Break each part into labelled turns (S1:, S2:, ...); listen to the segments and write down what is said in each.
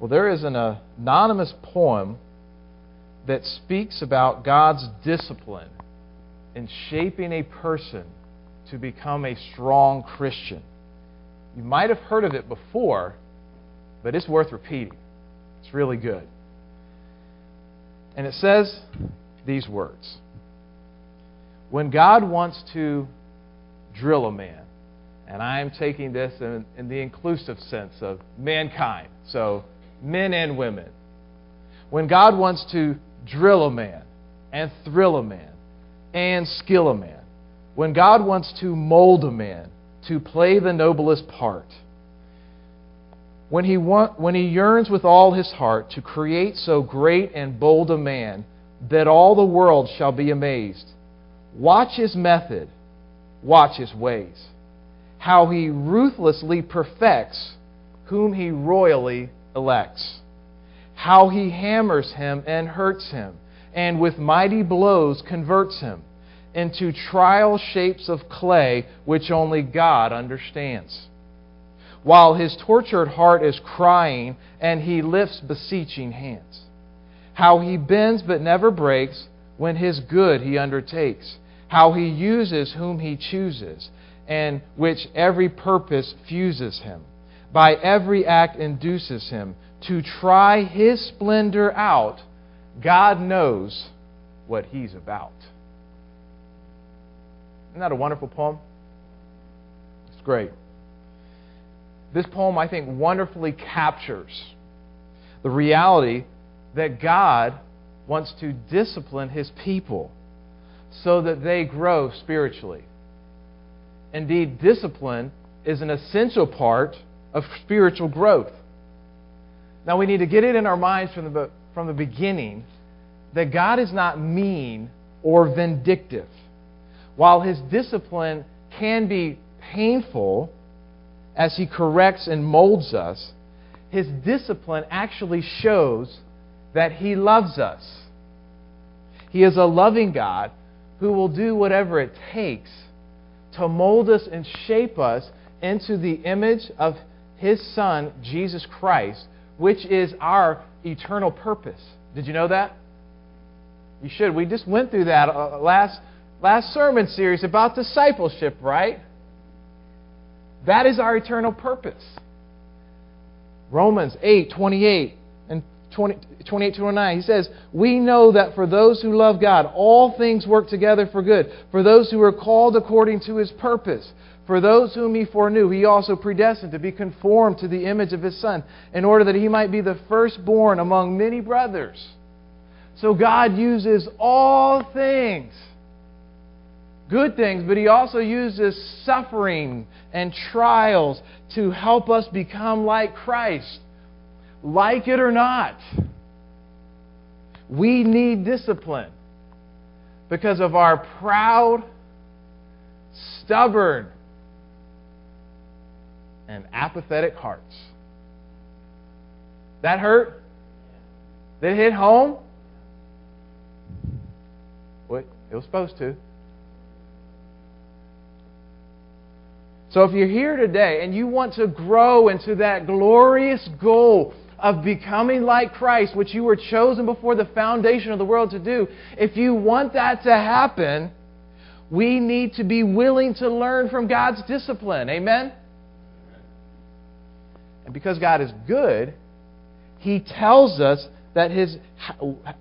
S1: Well, there is an anonymous poem that speaks about God's discipline in shaping a person to become a strong Christian. You might have heard of it before, but it's worth repeating. It's really good. And it says these words When God wants to drill a man, and I am taking this in, in the inclusive sense of mankind, so men and women. When God wants to drill a man and thrill a man and skill a man, when God wants to mold a man to play the noblest part, when he, want, when he yearns with all his heart to create so great and bold a man that all the world shall be amazed, watch his method, watch his ways, how he ruthlessly perfects whom he royally elects, how he hammers him and hurts him, and with mighty blows converts him into trial shapes of clay which only God understands. While his tortured heart is crying and he lifts beseeching hands. How he bends but never breaks when his good he undertakes. How he uses whom he chooses, and which every purpose fuses him. By every act induces him to try his splendor out. God knows what he's about. Isn't that a wonderful poem? It's great. This poem, I think, wonderfully captures the reality that God wants to discipline his people so that they grow spiritually. Indeed, discipline is an essential part of spiritual growth. Now, we need to get it in our minds from the, from the beginning that God is not mean or vindictive. While his discipline can be painful as he corrects and molds us, his discipline actually shows that he loves us. He is a loving God who will do whatever it takes to mold us and shape us into the image of his Son, Jesus Christ, which is our eternal purpose. Did you know that? You should. We just went through that uh, last last sermon series about discipleship, right? That is our eternal purpose. Romans 8 28 and 20, 28 29, he says, We know that for those who love God, all things work together for good, for those who are called according to his purpose. For those whom he foreknew, he also predestined to be conformed to the image of his Son, in order that he might be the firstborn among many brothers. So God uses all things good things, but He also uses suffering and trials to help us become like Christ. Like it or not, we need discipline because of our proud, stubborn, and apathetic hearts. That hurt? That hit home? What? It was supposed to. So if you're here today and you want to grow into that glorious goal of becoming like Christ, which you were chosen before the foundation of the world to do, if you want that to happen, we need to be willing to learn from God's discipline. Amen? And because God is good, He tells us that, his,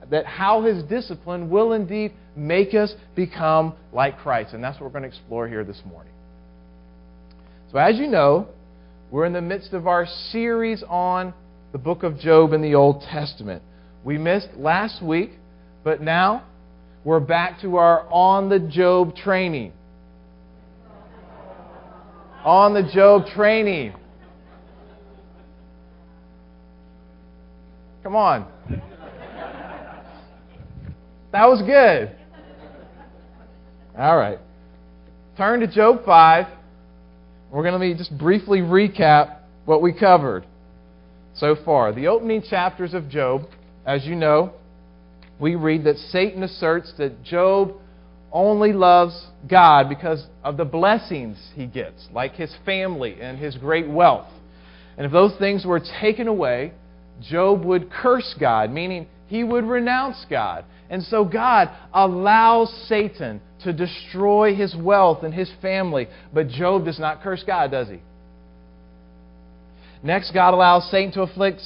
S1: that how His discipline will indeed make us become like Christ. And that's what we're going to explore here this morning. So, as you know, we're in the midst of our series on the book of Job in the Old Testament. We missed last week, but now we're back to our On the Job training. On the Job training. Come on. That was good. All right. Turn to Job 5. We're going to be just briefly recap what we covered so far. The opening chapters of Job, as you know, we read that Satan asserts that Job only loves God because of the blessings he gets, like his family and his great wealth. And if those things were taken away, Job would curse God, meaning he would renounce God. And so God allows Satan to destroy his wealth and his family. But Job does not curse God, does he? Next, God allows Satan to afflict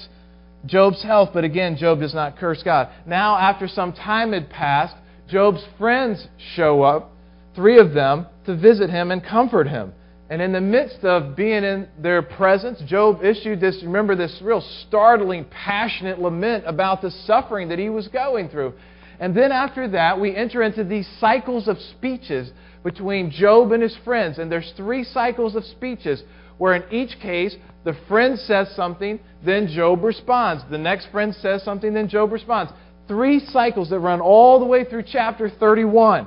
S1: Job's health, but again, Job does not curse God. Now, after some time had passed, Job's friends show up, three of them, to visit him and comfort him. And in the midst of being in their presence, Job issued this, remember, this real startling, passionate lament about the suffering that he was going through. And then after that, we enter into these cycles of speeches between Job and his friends. And there's three cycles of speeches where in each case, the friend says something, then Job responds. The next friend says something, then Job responds. Three cycles that run all the way through chapter 31.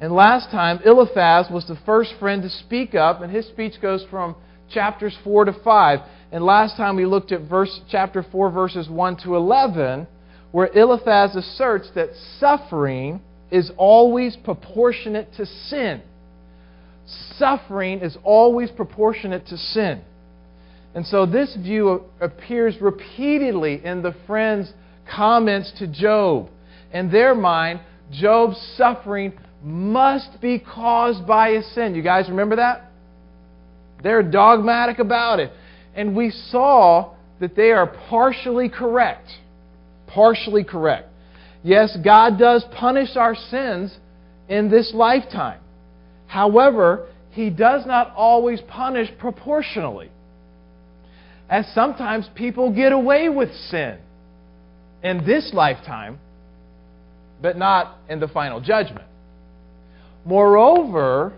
S1: And last time, Eliphaz was the first friend to speak up, and his speech goes from chapters 4 to 5. And last time we looked at verse, chapter 4, verses 1 to 11, where Eliphaz asserts that suffering is always proportionate to sin. Suffering is always proportionate to sin. And so this view appears repeatedly in the friends' comments to Job. In their mind, Job's suffering must be caused by a sin. You guys remember that? They're dogmatic about it. And we saw that they are partially correct. Partially correct. Yes, God does punish our sins in this lifetime. However, He does not always punish proportionally. As sometimes people get away with sin in this lifetime, but not in the final judgment. Moreover,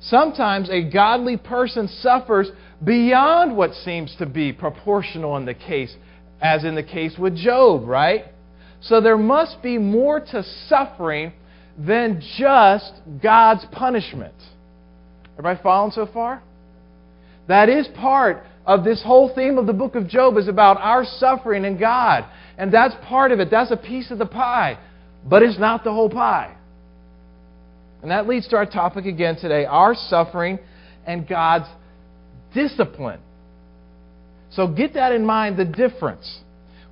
S1: sometimes a godly person suffers beyond what seems to be proportional in the case, as in the case with Job, right? So there must be more to suffering than just God's punishment. Everybody following so far? That is part of this whole theme of the book of Job is about our suffering and God. And that's part of it. That's a piece of the pie. But it's not the whole pie. And that leads to our topic again today our suffering and God's discipline. So get that in mind the difference.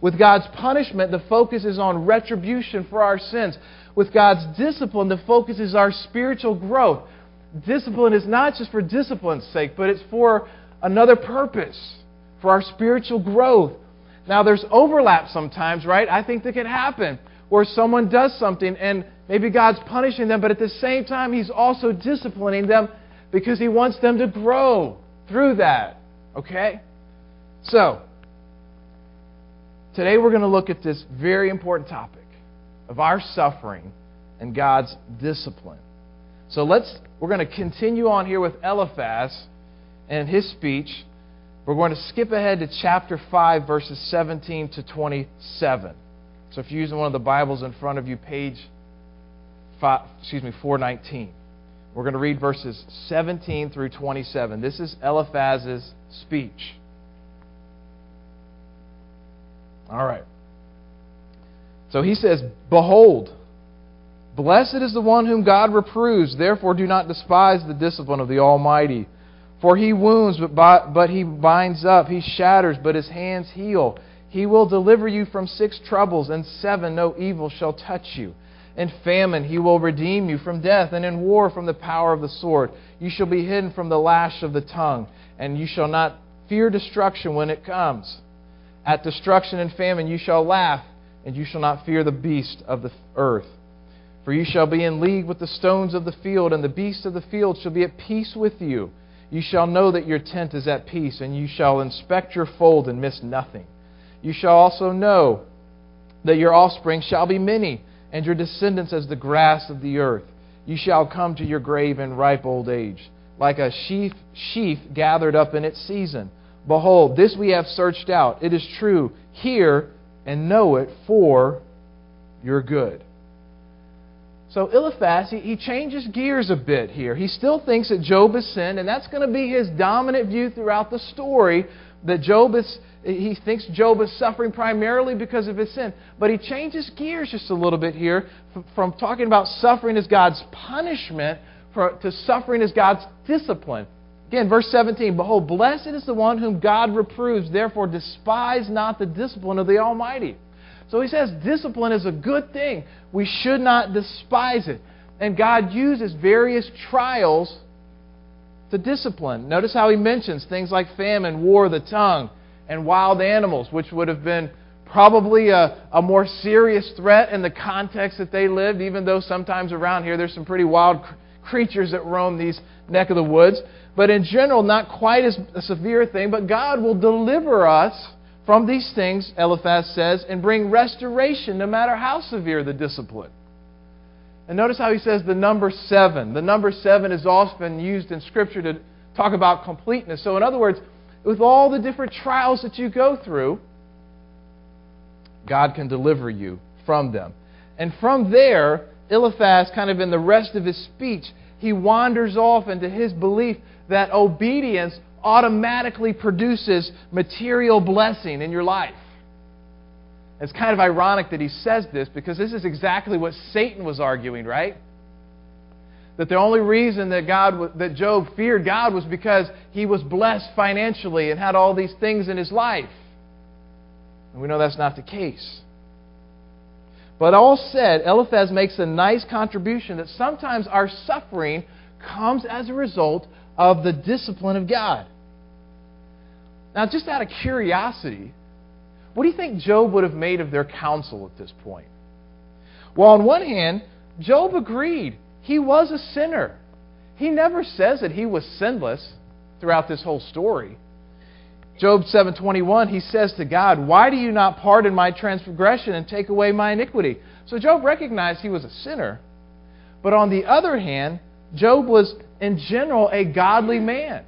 S1: With God's punishment, the focus is on retribution for our sins. With God's discipline, the focus is our spiritual growth. Discipline is not just for discipline's sake, but it's for another purpose, for our spiritual growth. Now, there's overlap sometimes, right? I think that can happen where someone does something and maybe God's punishing them, but at the same time, He's also disciplining them because He wants them to grow through that. Okay? So, today we're going to look at this very important topic of our suffering and God's discipline. So let's we're going to continue on here with Eliphaz and his speech. We're going to skip ahead to chapter 5 verses 17 to 27. So if you're using one of the Bibles in front of you, page five, excuse me, 419. We're going to read verses 17 through 27. This is Eliphaz's speech. All right. So he says, Behold, blessed is the one whom God reproves. Therefore, do not despise the discipline of the Almighty. For he wounds, but, by, but he binds up. He shatters, but his hands heal. He will deliver you from six troubles, and seven no evil shall touch you. In famine he will redeem you from death, and in war from the power of the sword. You shall be hidden from the lash of the tongue, and you shall not fear destruction when it comes. At destruction and famine you shall laugh and you shall not fear the beast of the earth. For you shall be in league with the stones of the field, and the beasts of the field shall be at peace with you. You shall know that your tent is at peace, and you shall inspect your fold and miss nothing. You shall also know that your offspring shall be many, and your descendants as the grass of the earth. You shall come to your grave in ripe old age, like a sheaf, sheaf gathered up in its season. Behold, this we have searched out. It is true. Hear and know it for your good. So Eliphaz, he, he, changes gears a bit here. He still thinks that Job has sinned, and that's going to be his dominant view throughout the story. That Job is, he thinks Job is suffering primarily because of his sin. But he changes gears just a little bit here from, talking about suffering as God's punishment to suffering as God's discipline. Again, verse 17 Behold, blessed is the one whom God reproves, therefore despise not the discipline of the Almighty. So he says discipline is a good thing. We should not despise it. And God uses various trials to discipline. Notice how he mentions things like famine, war, the tongue, and wild animals, which would have been probably a, a more serious threat in the context that they lived, even though sometimes around here there's some pretty wild creatures that roam these neck of the woods. But in general, not quite as a severe thing, but God will deliver us from these things, Eliphaz says, and bring restoration no matter how severe the discipline. And notice how he says the number seven. The number seven is often used in Scripture to talk about completeness. So, in other words, with all the different trials that you go through, God can deliver you from them. And from there, Eliphaz, kind of in the rest of his speech, he wanders off into his belief that obedience automatically produces material blessing in your life. It's kind of ironic that he says this because this is exactly what Satan was arguing, right? That the only reason that God that Job feared God was because he was blessed financially and had all these things in his life. And we know that's not the case. But all said, Eliphaz makes a nice contribution that sometimes our suffering comes as a result of the discipline of God. Now, just out of curiosity, what do you think Job would have made of their counsel at this point? Well, on one hand, Job agreed. He was a sinner. He never says that he was sinless throughout this whole story. Job 7:21 he says to God, "Why do you not pardon my transgression and take away my iniquity?" So Job recognized he was a sinner. But on the other hand, Job was in general a godly man.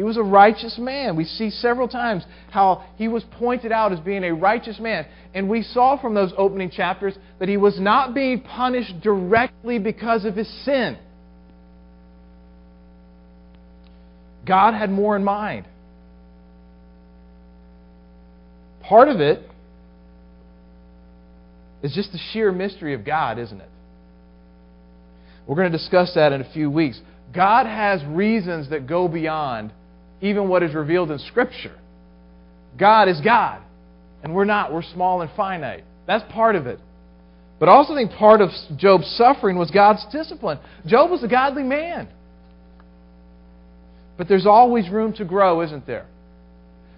S1: He was a righteous man. We see several times how he was pointed out as being a righteous man. And we saw from those opening chapters that he was not being punished directly because of his sin. God had more in mind. Part of it is just the sheer mystery of God, isn't it? We're going to discuss that in a few weeks. God has reasons that go beyond even what is revealed in Scripture. God is God, and we're not. We're small and finite. That's part of it. But I also think part of Job's suffering was God's discipline. Job was a godly man. But there's always room to grow, isn't there?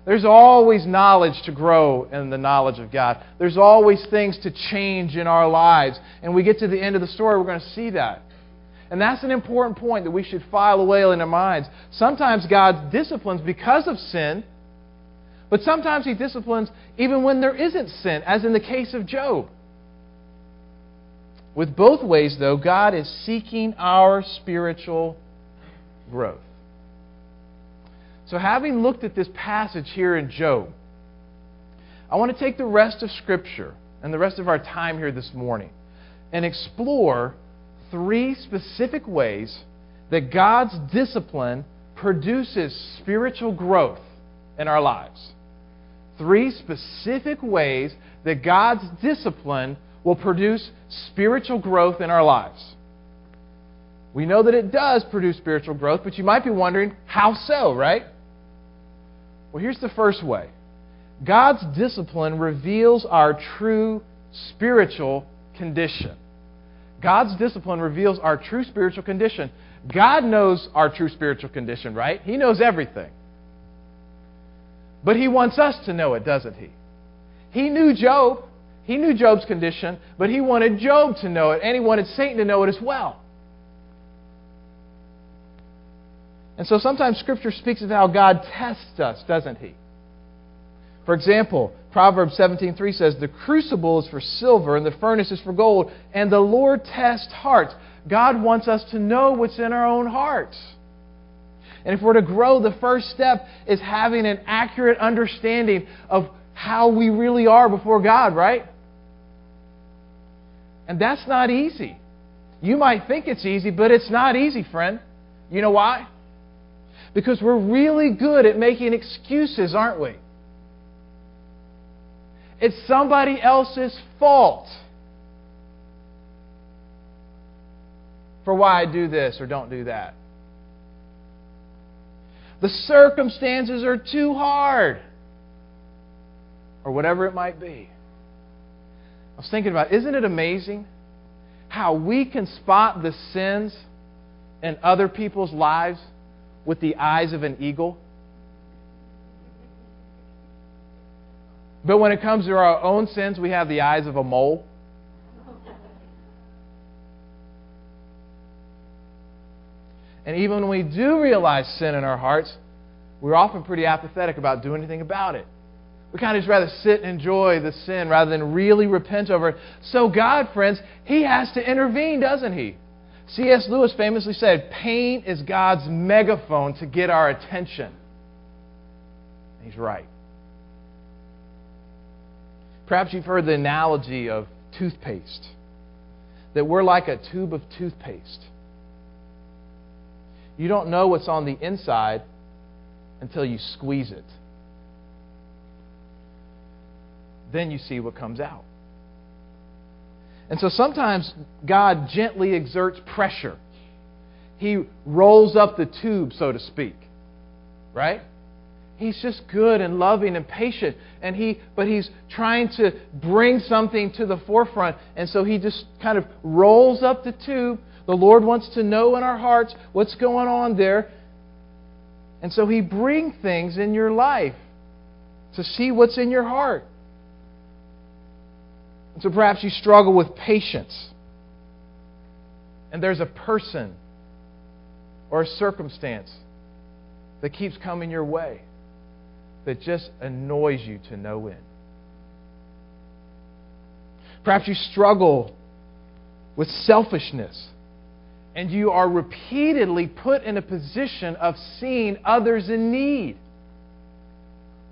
S1: There's always knowledge to grow in the knowledge of God. There's always things to change in our lives. And we get to the end of the story, we're going to see that. And that's an important point that we should file away in our minds. Sometimes God disciplines because of sin, but sometimes He disciplines even when there isn't sin, as in the case of Job. With both ways, though, God is seeking our spiritual growth. So, having looked at this passage here in Job, I want to take the rest of Scripture and the rest of our time here this morning and explore three specific ways that God's discipline produces spiritual growth in our lives. Three specific ways that God's discipline will produce spiritual growth in our lives. We know that it does produce spiritual growth, but you might be wondering, how so, right? Well, here's the first way God's discipline reveals our true spiritual condition. God's discipline reveals our true spiritual condition. God knows our true spiritual condition, right? He knows everything. But He wants us to know it, doesn't He? He knew Job. He knew Job's condition, but He wanted Job to know it, and He wanted Satan to know it as well. And so sometimes Scripture speaks of how God tests us, doesn't He? For example, Proverbs 17:3 says, "The crucible is for silver and the furnace is for gold, and the Lord tests hearts." God wants us to know what's in our own hearts. And if we're to grow, the first step is having an accurate understanding of how we really are before God, right? And that's not easy. You might think it's easy, but it's not easy, friend. You know why? Because we're really good at making excuses, aren't we? It's somebody else's fault for why I do this or don't do that. The circumstances are too hard. Or whatever it might be. I was thinking about, isn't it amazing how we can spot the sins in other people's lives with the eyes of an eagle? But when it comes to our own sins, we have the eyes of a mole. And even when we do realize sin in our hearts, we're often pretty apathetic about doing anything about it. We kind of just rather sit and enjoy the sin rather than really repent over it. So, God, friends, He has to intervene, doesn't He? C.S. Lewis famously said, Pain is God's megaphone to get our attention. He's right. Perhaps you've heard the analogy of toothpaste, that we're like a tube of toothpaste. You don't know what's on the inside until you squeeze it. Then you see what comes out. And so sometimes God gently exerts pressure. He rolls up the tube, so to speak. Right? He's just good and loving and patient. And he, but he's trying to bring something to the forefront. And so he just kind of rolls up the tube. The Lord wants to know in our hearts what's going on there. And so he brings things in your life to see what's in your heart. And so perhaps you struggle with patience. And there's a person or a circumstance that keeps coming your way that just annoys you to no end. Perhaps you struggle with selfishness and you are repeatedly put in a position of seeing others in need.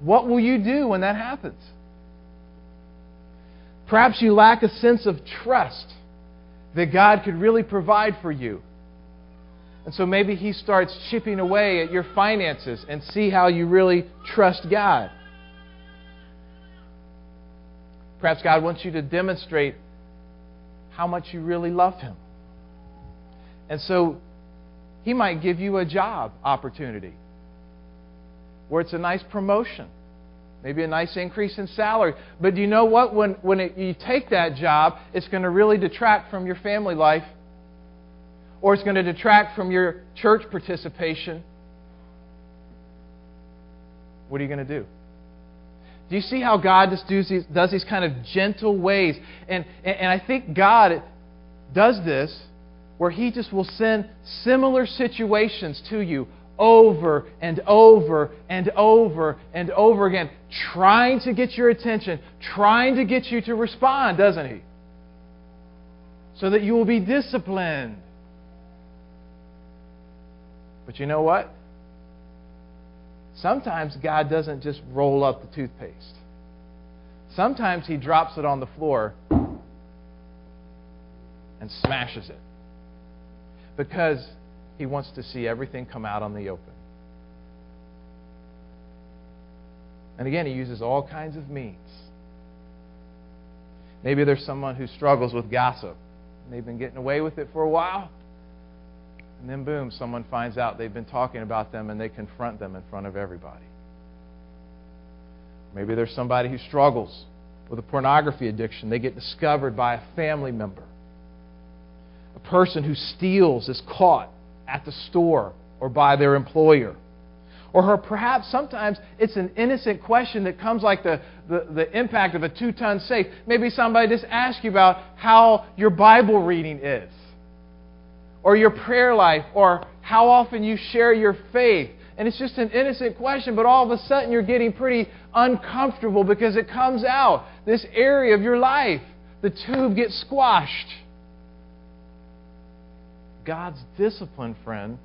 S1: What will you do when that happens? Perhaps you lack a sense of trust that God could really provide for you. And so maybe He starts chipping away at your finances and see how you really trust God. Perhaps God wants you to demonstrate how much you really love Him. And so He might give you a job opportunity where it's a nice promotion maybe a nice increase in salary. But do you know what? When, when it, you take that job, it's going to really detract from your family life, or it's going to detract from your church participation. What are you going to do? Do you see how God just does these, does these kind of gentle ways? And, and, and I think God does this where He just will send similar situations to you over and over and over and over again, trying to get your attention, trying to get you to respond, doesn't He? So that you will be disciplined. But you know what? Sometimes God doesn't just roll up the toothpaste. Sometimes He drops it on the floor and smashes it. Because he wants to see everything come out on the open. And again, he uses all kinds of means. Maybe there's someone who struggles with gossip. And they've been getting away with it for a while. And then, boom, someone finds out they've been talking about them and they confront them in front of everybody. Maybe there's somebody who struggles with a pornography addiction. They get discovered by a family member. A person who steals is caught at the store or by their employer. Or perhaps sometimes it's an innocent question that comes like the, the, the impact of a two ton safe. Maybe somebody just asks you about how your Bible reading is, or your prayer life, or how often you share your faith. And it's just an innocent question, but all of a sudden you're getting pretty uncomfortable because it comes out, this area of your life. The tube gets squashed. God's discipline, friend,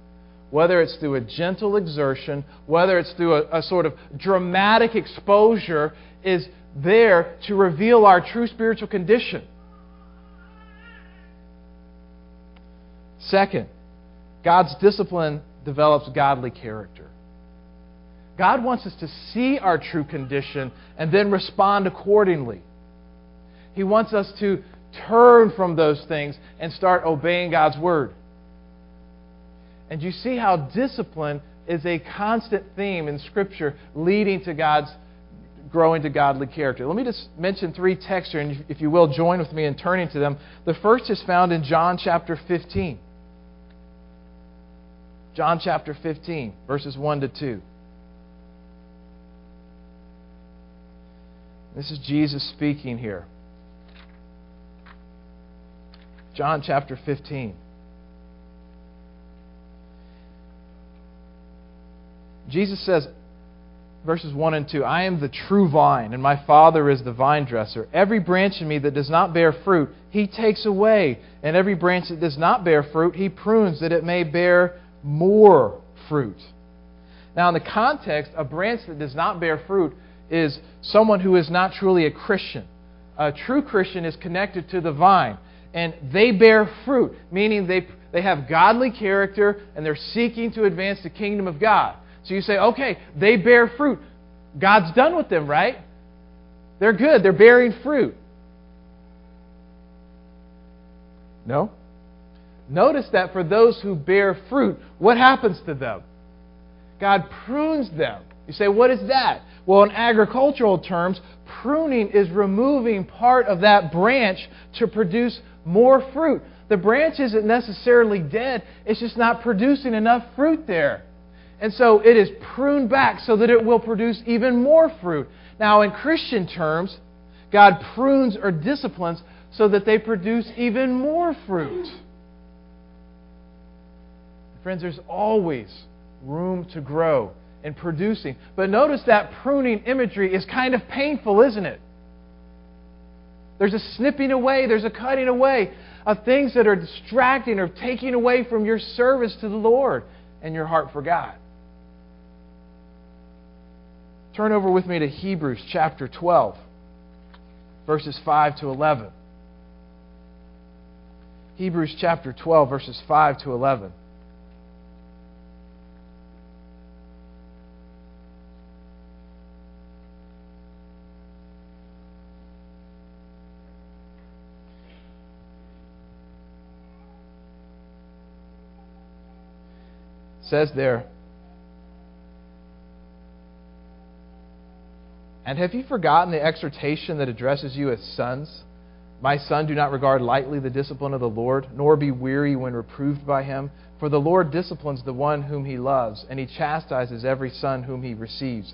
S1: whether it's through a gentle exertion, whether it's through a, a, sort of dramatic exposure, is there to reveal our true spiritual condition. Second, God's discipline develops godly character. God wants us to see our true condition and then respond accordingly. He wants us to turn from those things and start obeying God's word. And you see how discipline is a constant theme in Scripture leading to God's growing to godly character. Let me just mention three texts here, and if you will, join with me in turning to them. The first is found in John chapter 15. John chapter 15, verses 1 to 2. This is Jesus speaking here. John chapter 15. Jesus says, verses 1 and 2 I am the true vine, and my Father is the vine dresser. Every branch in me that does not bear fruit, he takes away. And every branch that does not bear fruit, he prunes that it may bear more fruit. Now, in the context, a branch that does not bear fruit is someone who is not truly a Christian. A true Christian is connected to the vine, and they bear fruit, meaning they, they have godly character and they're seeking to advance the kingdom of God. So you say, okay, they bear fruit. God's done with them, right? They're good. They're bearing fruit. No? Notice that for those who bear fruit, what happens to them? God prunes them. You say, what is that? Well, in agricultural terms, pruning is removing part of that branch to produce more fruit. The branch isn't necessarily dead, it's just not producing enough fruit there. And so it is pruned back so that it will produce even more fruit. Now, in Christian terms, God prunes or disciplines so that they produce even more fruit. Friends, there's always room to grow in producing. But notice that pruning imagery is kind of painful, isn't it? There's a snipping away, there's a cutting away of things that are distracting or taking away from your service to the Lord and your heart for God. Turn over with me to Hebrews chapter 12, verses 5 to 11. Hebrews chapter 12, verses 5 to 11. Says there, And have you forgotten the exhortation that addresses you as sons? My son, do not regard lightly the discipline of the Lord, nor be weary when reproved by him. For the Lord disciplines the one whom he loves, and he chastises every son whom he receives.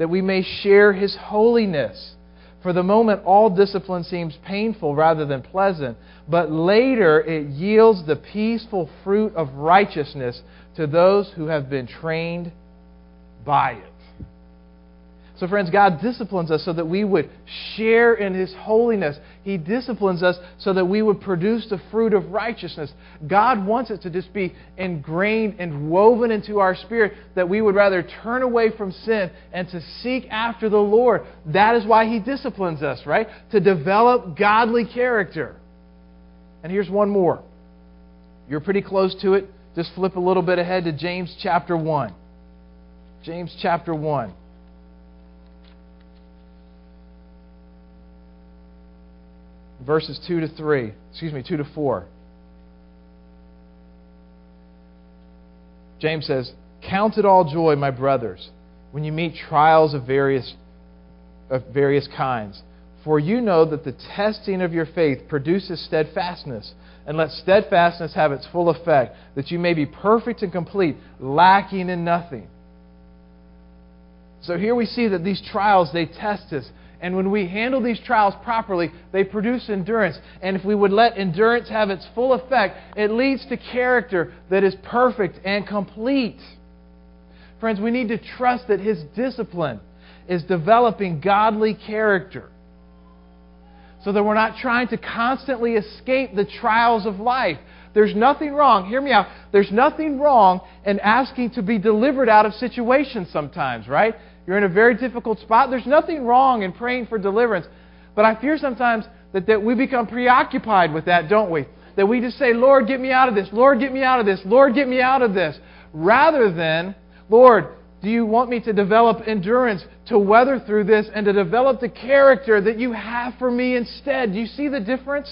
S1: that we may share His holiness. For the moment, all discipline seems painful rather than pleasant, but later it yields the peaceful fruit of righteousness to those who have been trained by it. So, friends, God disciplines us so that we would share in His holiness. He disciplines us so that we would produce the fruit of righteousness. God wants it to just be ingrained and woven into our spirit that we would rather turn away from sin and to seek after the Lord. That is why He disciplines us, right? To develop godly character. And here's one more. You're pretty close to it. Just flip a little bit ahead to James chapter 1. James chapter 1. Verses 2 to 3, excuse me, 2 to 4. James says, Count it all joy, my brothers, when you meet trials of various, of various kinds. For you know that the testing of your faith produces steadfastness. And let steadfastness have its full effect, that you may be perfect and complete, lacking in nothing. So here we see that these trials, they test us. And when we handle these trials properly, they produce endurance. And if we would let endurance have its full effect, it leads to character that is perfect and complete. Friends, we need to trust that His discipline is developing godly character. so that we're not trying to constantly escape the trials of life. There's nothing wrong, hear me out, there's nothing wrong in asking to be delivered out of situations sometimes, right? You're in a very difficult spot. There's nothing wrong in praying for deliverance. But I fear sometimes that, that we become preoccupied with that, don't we? That we just say, Lord, get me out of this. Lord, get me out of this. Lord, get me out of this. Rather than, Lord, do you want me to develop endurance to weather through this and to develop the character that you have for me instead? Do you see the difference?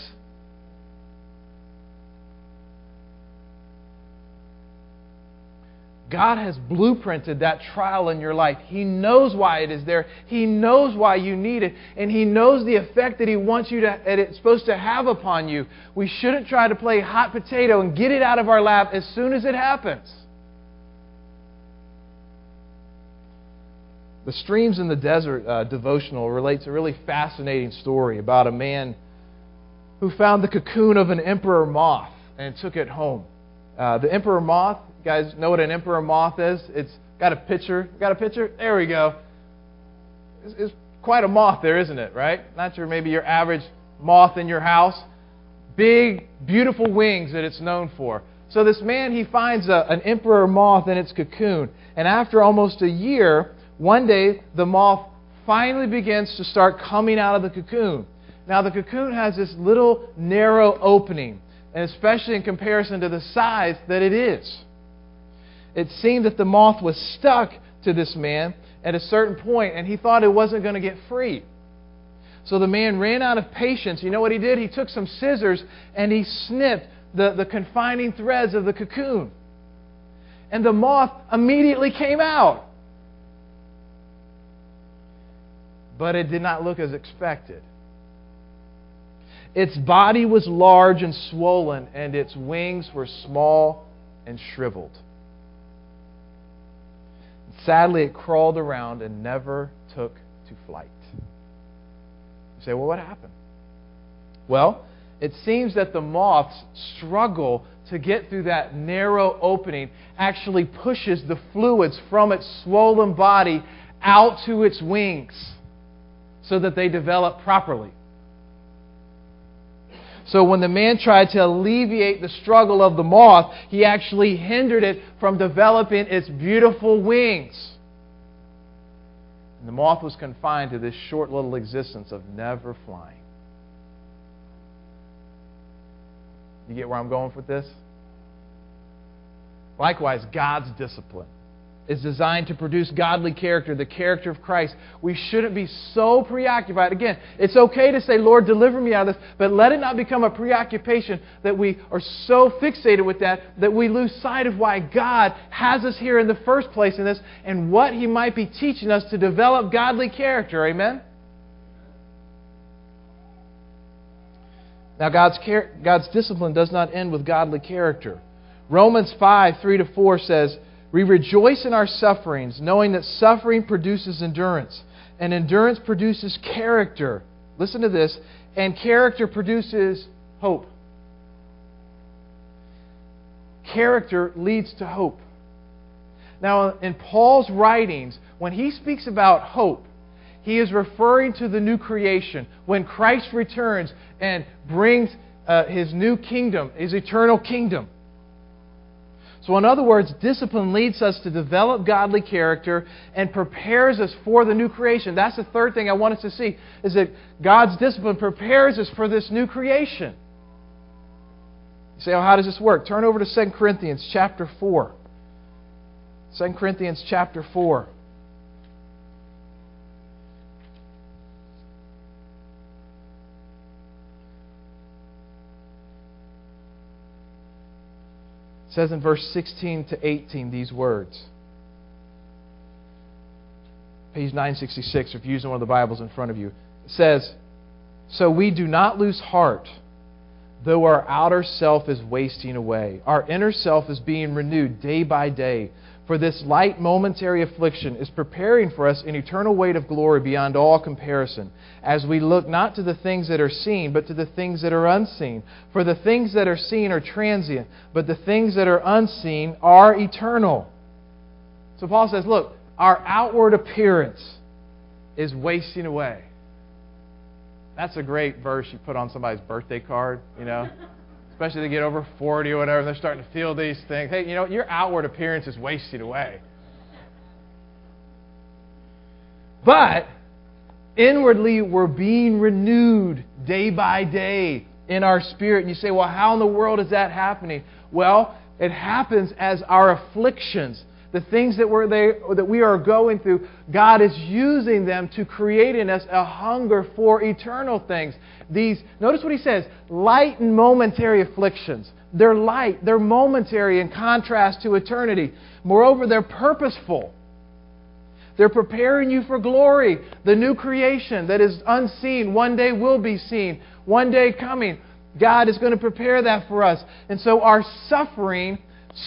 S1: God has blueprinted that trial in your life. He knows why it is there. He knows why you need it. And He knows the effect that He wants you to, that it's supposed to have upon you. We shouldn't try to play hot potato and get it out of our lap as soon as it happens. The Streams in the Desert uh, devotional relates a really fascinating story about a man who found the cocoon of an emperor moth and took it home. Uh, the emperor moth guys know what an emperor moth is? It's got a picture. Got a picture? There we go. It's, it's quite a moth there, isn't it? Right? Not your maybe your average moth in your house. Big, beautiful wings that it's known for. So this man he finds a, an emperor moth in its cocoon, and after almost a year, one day the moth finally begins to start coming out of the cocoon. Now the cocoon has this little narrow opening, and especially in comparison to the size that it is it seemed that the moth was stuck to this man at a certain point, and he thought it wasn't going to get free. So the man ran out of patience. You know what he did? He took some scissors and he snipped the, the confining threads of the cocoon. And the moth immediately came out. But it did not look as expected. Its body was large and swollen, and its wings were small and shriveled. Sadly, it crawled around and never took to flight. You say, well, what happened? Well, it seems that the moth's struggle to get through that narrow opening actually pushes the fluids from its swollen body out to its wings so that they develop properly. So when the man tried to alleviate the struggle of the moth, he actually hindered it from developing its beautiful wings. And the moth was confined to this short little existence of never flying. You get where I'm going with this? Likewise, God's discipline is designed to produce godly character, the character of Christ. We shouldn't be so preoccupied. Again, it's okay to say, Lord, deliver me out of this, but let it not become a preoccupation that we are so fixated with that that we lose sight of why God has us here in the first place in this and what He might be teaching us to develop godly character. Amen? Now, God's, God's discipline does not end with godly character. Romans 5 3 to 4 says, we rejoice in our sufferings, knowing that suffering produces endurance, and endurance produces character. Listen to this, and character produces hope. Character leads to hope. Now, in Paul's writings, when he speaks about hope, he is referring to the new creation. When Christ returns and brings uh, his new kingdom, his eternal kingdom. So, in other words, discipline leads us to develop godly character and prepares us for the new creation. That's the third thing I want us to see is that God's discipline prepares us for this new creation. You say, oh, how does this work? Turn over to 2 Corinthians chapter 4. 2 Corinthians chapter 4. Says in verse 16 to 18 these words. Page 966, if you're using one of the Bibles in front of you. It says, So we do not lose heart, though our outer self is wasting away. Our inner self is being renewed day by day. For this light momentary affliction is preparing for us an eternal weight of glory beyond all comparison, as we look not to the things that are seen, but to the things that are unseen. For the things that are seen are transient, but the things that are unseen are eternal. So Paul says, look, our outward appearance is wasting away. That's a great verse you put on somebody's birthday card, you know? Especially they get over 40 or whatever, they're starting to feel these things. Hey, you know, your outward appearance is wasting away. But inwardly, we're being renewed day by day in our spirit. And you say, well, how in the world is that happening? Well, it happens as our afflictions, the things that, we're that we are going through, God is using them to create in us a hunger for eternal things. These, notice what he says, light and momentary afflictions. They're light, they're momentary in contrast to eternity. Moreover, they're purposeful. They're preparing you for glory, the new creation that is unseen, one day will be seen, one day coming. God is going to prepare that for us. And so our suffering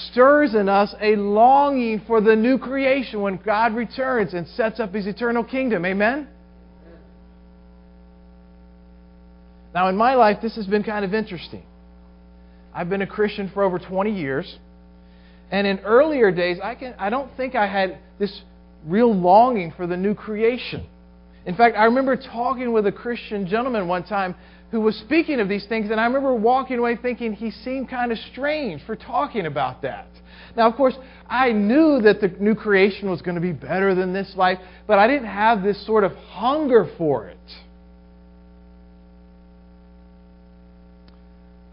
S1: stirs in us a longing for the new creation when God returns and sets up his eternal kingdom. Amen? Now, in my life, this has been kind of interesting. I've been a Christian for over 20 years. And in earlier days, I, can, I don't think I had this real longing for the new creation. In fact, I remember talking with a Christian gentleman one time who was speaking of these things, and I remember walking away thinking he seemed kind of strange for talking about that. Now, of course, I knew that the new creation was going to be better than this life, but I didn't have this sort of hunger for it.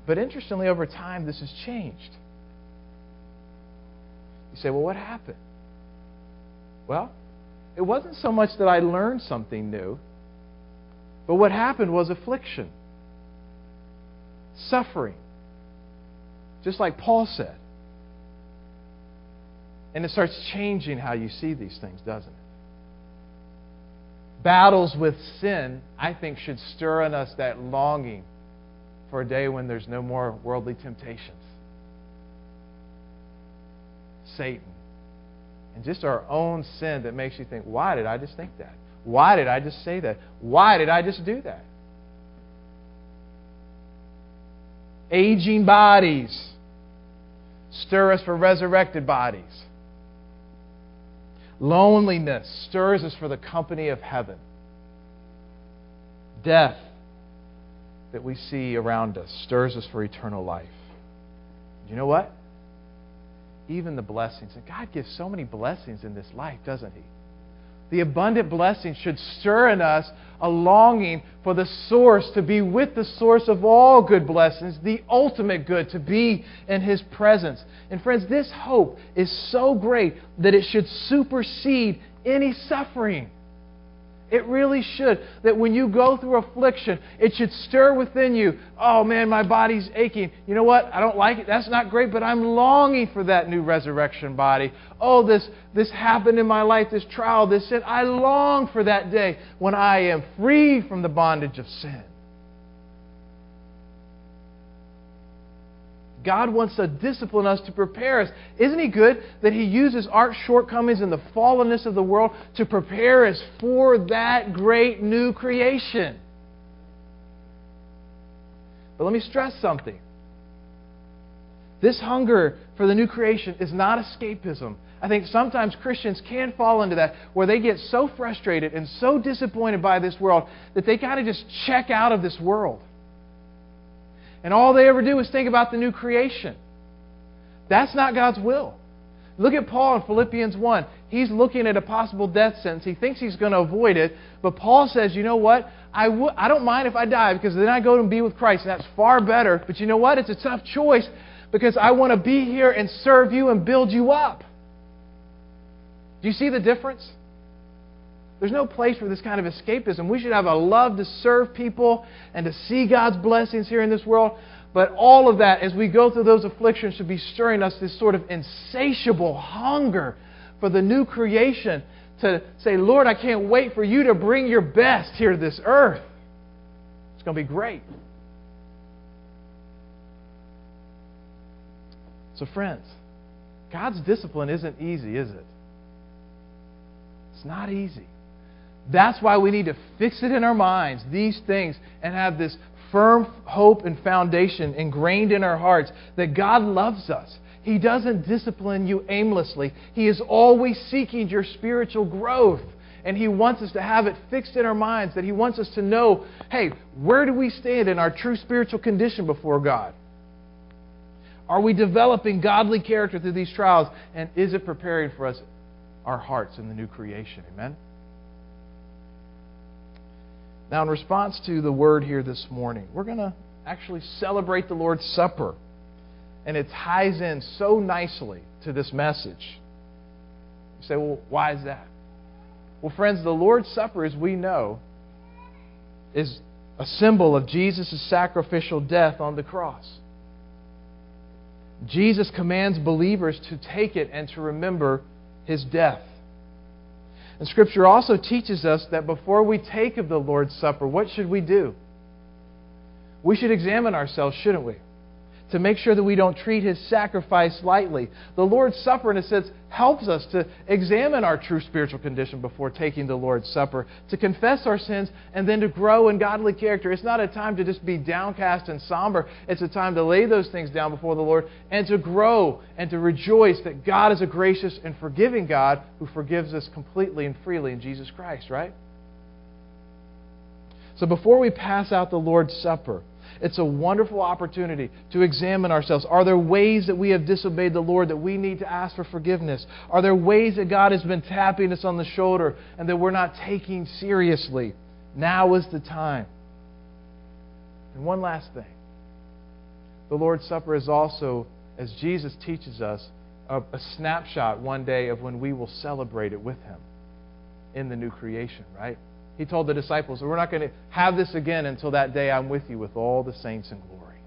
S1: But interestingly, over time, this has changed. You say, well, what happened? Well, it wasn't so much that I learned something new, but what happened was affliction, suffering, just like Paul said. And it starts changing how you see these things, doesn't it? Battles with sin, I think, should stir in us that longing for a day when there's no more worldly temptations. Satan and just our own sin that makes you think, why did I just think that? Why did I just say that? Why did I just do that? Aging bodies stir us for resurrected bodies. Loneliness stirs us for the company of heaven. Death that we see around us stirs us for eternal life. You know what? even the blessings. And God gives so many blessings in this life, doesn't He? The abundant blessings should stir in us a longing for the source, to be with the source of all good blessings, the ultimate good, to be in His presence. And friends, this hope is so great that it should supersede any suffering. It really should. That when you go through affliction, it should stir within you, oh man, my body's aching. You know what? I don't like it. That's not great, but I'm longing for that new resurrection body. Oh, this, this happened in my life, this trial, this sin. I long for that day when I am free from the bondage of sin. God wants to discipline us to prepare us. Isn't He good that He uses our shortcomings and the fallenness of the world to prepare us for that great new creation? But let me stress something. This hunger for the new creation is not escapism. I think sometimes Christians can fall into that where they get so frustrated and so disappointed by this world that they kind of just check out of this world. And all they ever do is think about the new creation. That's not God's will. Look at Paul in Philippians 1. He's looking at a possible death sentence. He thinks he's going to avoid it. But Paul says, you know what? I w- I don't mind if I die because then I go and be with Christ. And that's far better. But you know what? It's a tough choice because I want to be here and serve you and build you up. Do you see the difference? There's no place for this kind of escapism. We should have a love to serve people and to see God's blessings here in this world. But all of that, as we go through those afflictions, should be stirring us this sort of insatiable hunger for the new creation to say, Lord, I can't wait for you to bring your best here to this earth. It's going to be great. So, friends, God's discipline isn't easy, is it? It's not easy. That's why we need to fix it in our minds, these things, and have this firm hope and foundation ingrained in our hearts that God loves us. He doesn't discipline you aimlessly, He is always seeking your spiritual growth. And He wants us to have it fixed in our minds that He wants us to know hey, where do we stand in our true spiritual condition before God? Are we developing godly character through these trials? And is it preparing for us our hearts in the new creation? Amen? Now, in response to the word here this morning, we're going to actually celebrate the Lord's Supper. And it ties in so nicely to this message. You say, well, why is that? Well, friends, the Lord's Supper, as we know, is a symbol of Jesus' sacrificial death on the cross. Jesus commands believers to take it and to remember his death. And Scripture also teaches us that before we take of the Lord's Supper, what should we do? We should examine ourselves, shouldn't we? To make sure that we don't treat his sacrifice lightly. The Lord's Supper, in a sense, helps us to examine our true spiritual condition before taking the Lord's Supper, to confess our sins, and then to grow in godly character. It's not a time to just be downcast and somber. It's a time to lay those things down before the Lord and to grow and to rejoice that God is a gracious and forgiving God who forgives us completely and freely in Jesus Christ, right? So before we pass out the Lord's Supper, it's a wonderful opportunity to examine ourselves. Are there ways that we have disobeyed the Lord that we need to ask for forgiveness? Are there ways that God has been tapping us on the shoulder and that we're not taking seriously? Now is the time. And one last thing the Lord's Supper is also, as Jesus teaches us, a, a snapshot one day of when we will celebrate it with Him in the new creation, right? He told the disciples, We're not going to have this again until that day I'm with you with all the saints in glory.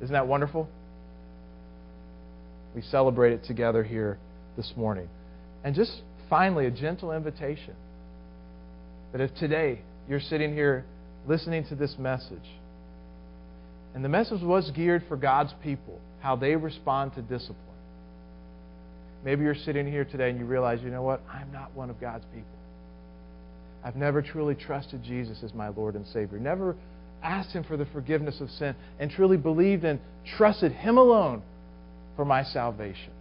S1: Isn't that wonderful? We celebrate it together here this morning. And just finally, a gentle invitation that if today you're sitting here listening to this message, and the message was geared for God's people, how they respond to discipline. Maybe you're sitting here today and you realize, you know what? I'm not one of God's people. I've never truly trusted Jesus as my Lord and Savior. Never asked Him for the forgiveness of sin and truly believed and trusted Him alone for my salvation.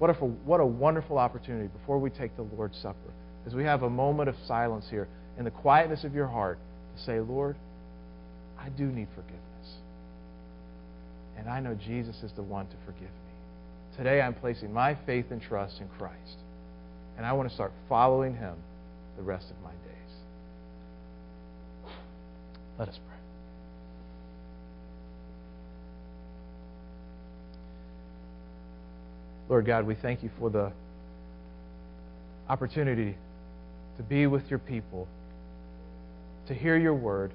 S1: What a, what a wonderful opportunity before we take the Lord's Supper, as we have a moment of silence here in the quietness of your heart to say, Lord, I do need forgiveness. And I know Jesus is the one to forgive me. Today I'm placing my faith and trust in Christ. And I want to start following Him the rest of my days. Let us pray. Lord God, we thank you for the opportunity to be with your people, to hear your word.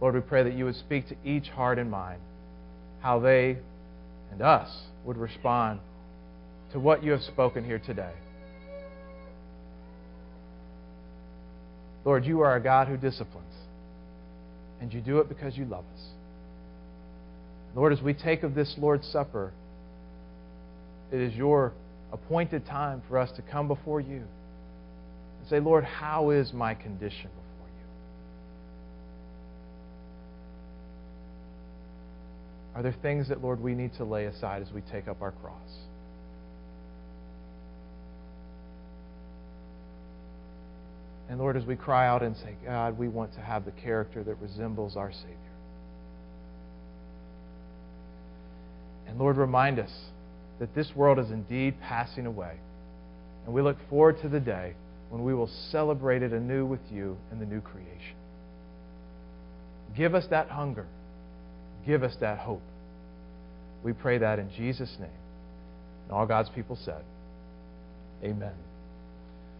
S1: Lord, we pray that you would speak to each heart and mind, how they and us would respond to what you have spoken here today. Lord, you are a God who disciplines. And you do it because you love us. Lord, as we take of this Lord's Supper, it is your appointed time for us to come before you and say, Lord, how is my condition before you? Are there things that, Lord, we need to lay aside as we take up our cross? And Lord, as we cry out and say, God, we want to have the character that resembles our Savior. And Lord, remind us that this world is indeed passing away. And we look forward to the day when we will celebrate it anew with you in the new creation. Give us that hunger. Give us that hope. We pray that in Jesus' name. And all God's people said, Amen.